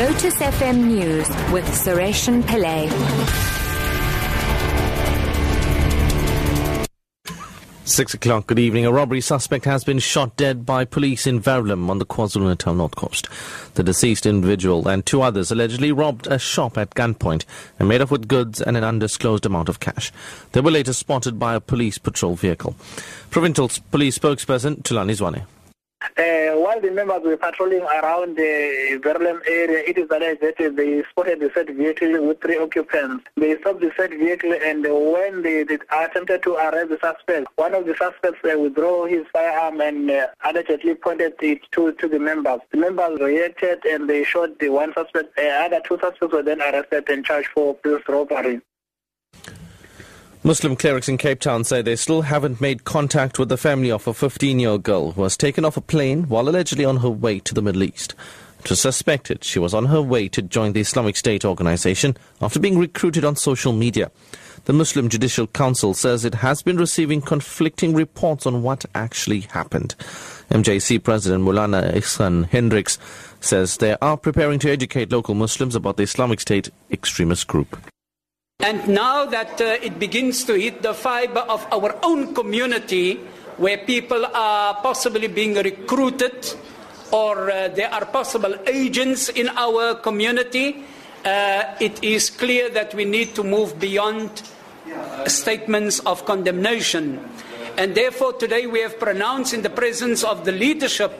Lotus FM News with Sareshen Pillay. Six o'clock, good evening. A robbery suspect has been shot dead by police in Verulam on the KwaZulu-Natal North Coast. The deceased individual and two others allegedly robbed a shop at gunpoint and made off with goods and an undisclosed amount of cash. They were later spotted by a police patrol vehicle. Provincial Police spokesperson Thulani Zwane. Uh, while the members were patrolling around the Verulam area, it is alleged that they spotted the said vehicle with three occupants. They stopped the said vehicle and when they, they attempted to arrest the suspect, one of the suspects uh, withdrew his firearm and uh, allegedly pointed it to, to the members. The members reacted and they shot the one suspect. Uh, other two suspects were then arrested and charged for police robbery. Muslim clerics in Cape Town say they still haven't made contact with the family of a 15-year-old girl who was taken off a plane while allegedly on her way to the Middle East. It was suspected she was on her way to join the Islamic State organization after being recruited on social media. The Muslim Judicial Council says it has been receiving conflicting reports on what actually happened. MJC President Maulana Ihsaan Hendricks says they are preparing to educate local Muslims about the Islamic State extremist group. And now that uh, it begins to hit the fiber of our own community, where people are possibly being recruited or uh, there are possible agents in our community, uh, it is clear that we need to move beyond statements of condemnation. And therefore, today we have pronounced in the presence of the leadership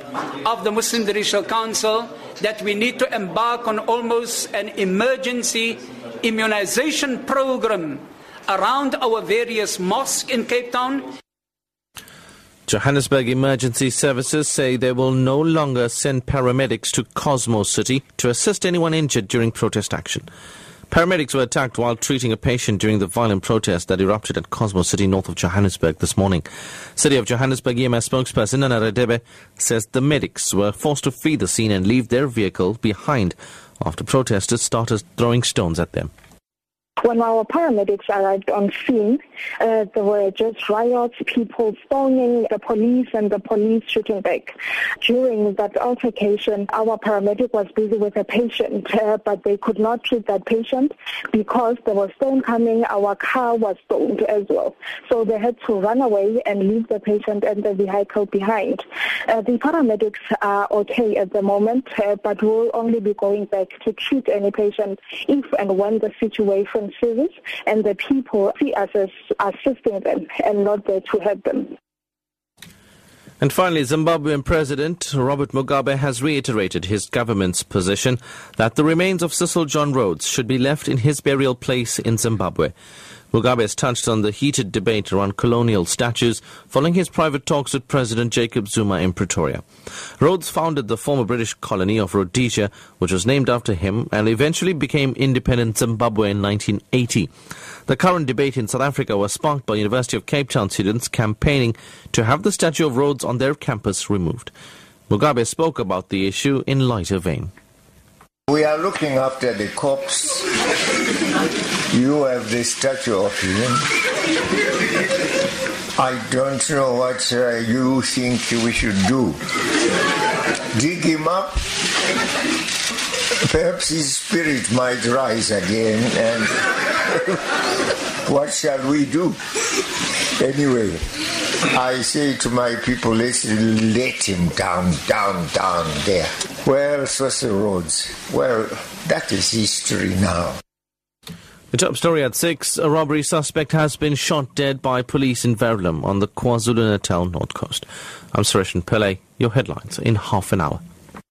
of the Muslim Judicial Council that we need to embark on almost an emergency immunization program around our various mosques in Cape Town. Johannesburg Emergency Services say they will no longer send paramedics to Cosmo City to assist anyone injured during protest action. Paramedics were attacked while treating a patient during the violent protest that erupted at Cosmo City north of Johannesburg this morning. City of Johannesburg EMS spokesperson Nana Radebe says the medics were forced to flee the scene and leave their vehicle behind after protesters started throwing stones at them. When our paramedics arrived on scene, uh, there were just riots, people storming the police and the police shooting back. During that altercation, our paramedic was busy with a patient, uh, but they could not treat that patient because there was stone coming. Our car was stoned as well. So they had to run away and leave the patient and the vehicle behind. Uh, the paramedics are okay at the moment, uh, but will only be going back to treat any patient if and when the situation service and the people see us as assisting them and not there to help them. And finally, Zimbabwean President Robert Mugabe has reiterated his government's position that the remains of Cecil John Rhodes should be left in his burial place in Zimbabwe. Mugabe has touched on the heated debate around colonial statues following his private talks with President Jacob Zuma in Pretoria. Rhodes founded the former British colony of Rhodesia, which was named after him and eventually became independent Zimbabwe in 1980. The current debate in South Africa was sparked by University of Cape Town students campaigning to have the statue of Rhodes on their campus removed. Mugabe spoke about the issue in lighter vein. We are looking after the corpse. You have the statue of him. I don't know what uh, you think we should do. Dig him up. Perhaps his spirit might rise again, and what shall we do? Anyway, I say to my people, let's let him down, down, down there. Well, Cecil Rhodes, well, that is history now. The top story at 6. A robbery suspect has been shot dead by police in Verulam on the KwaZulu-Natal North Coast. I'm Suresh Pillay. Your headlines in half an hour.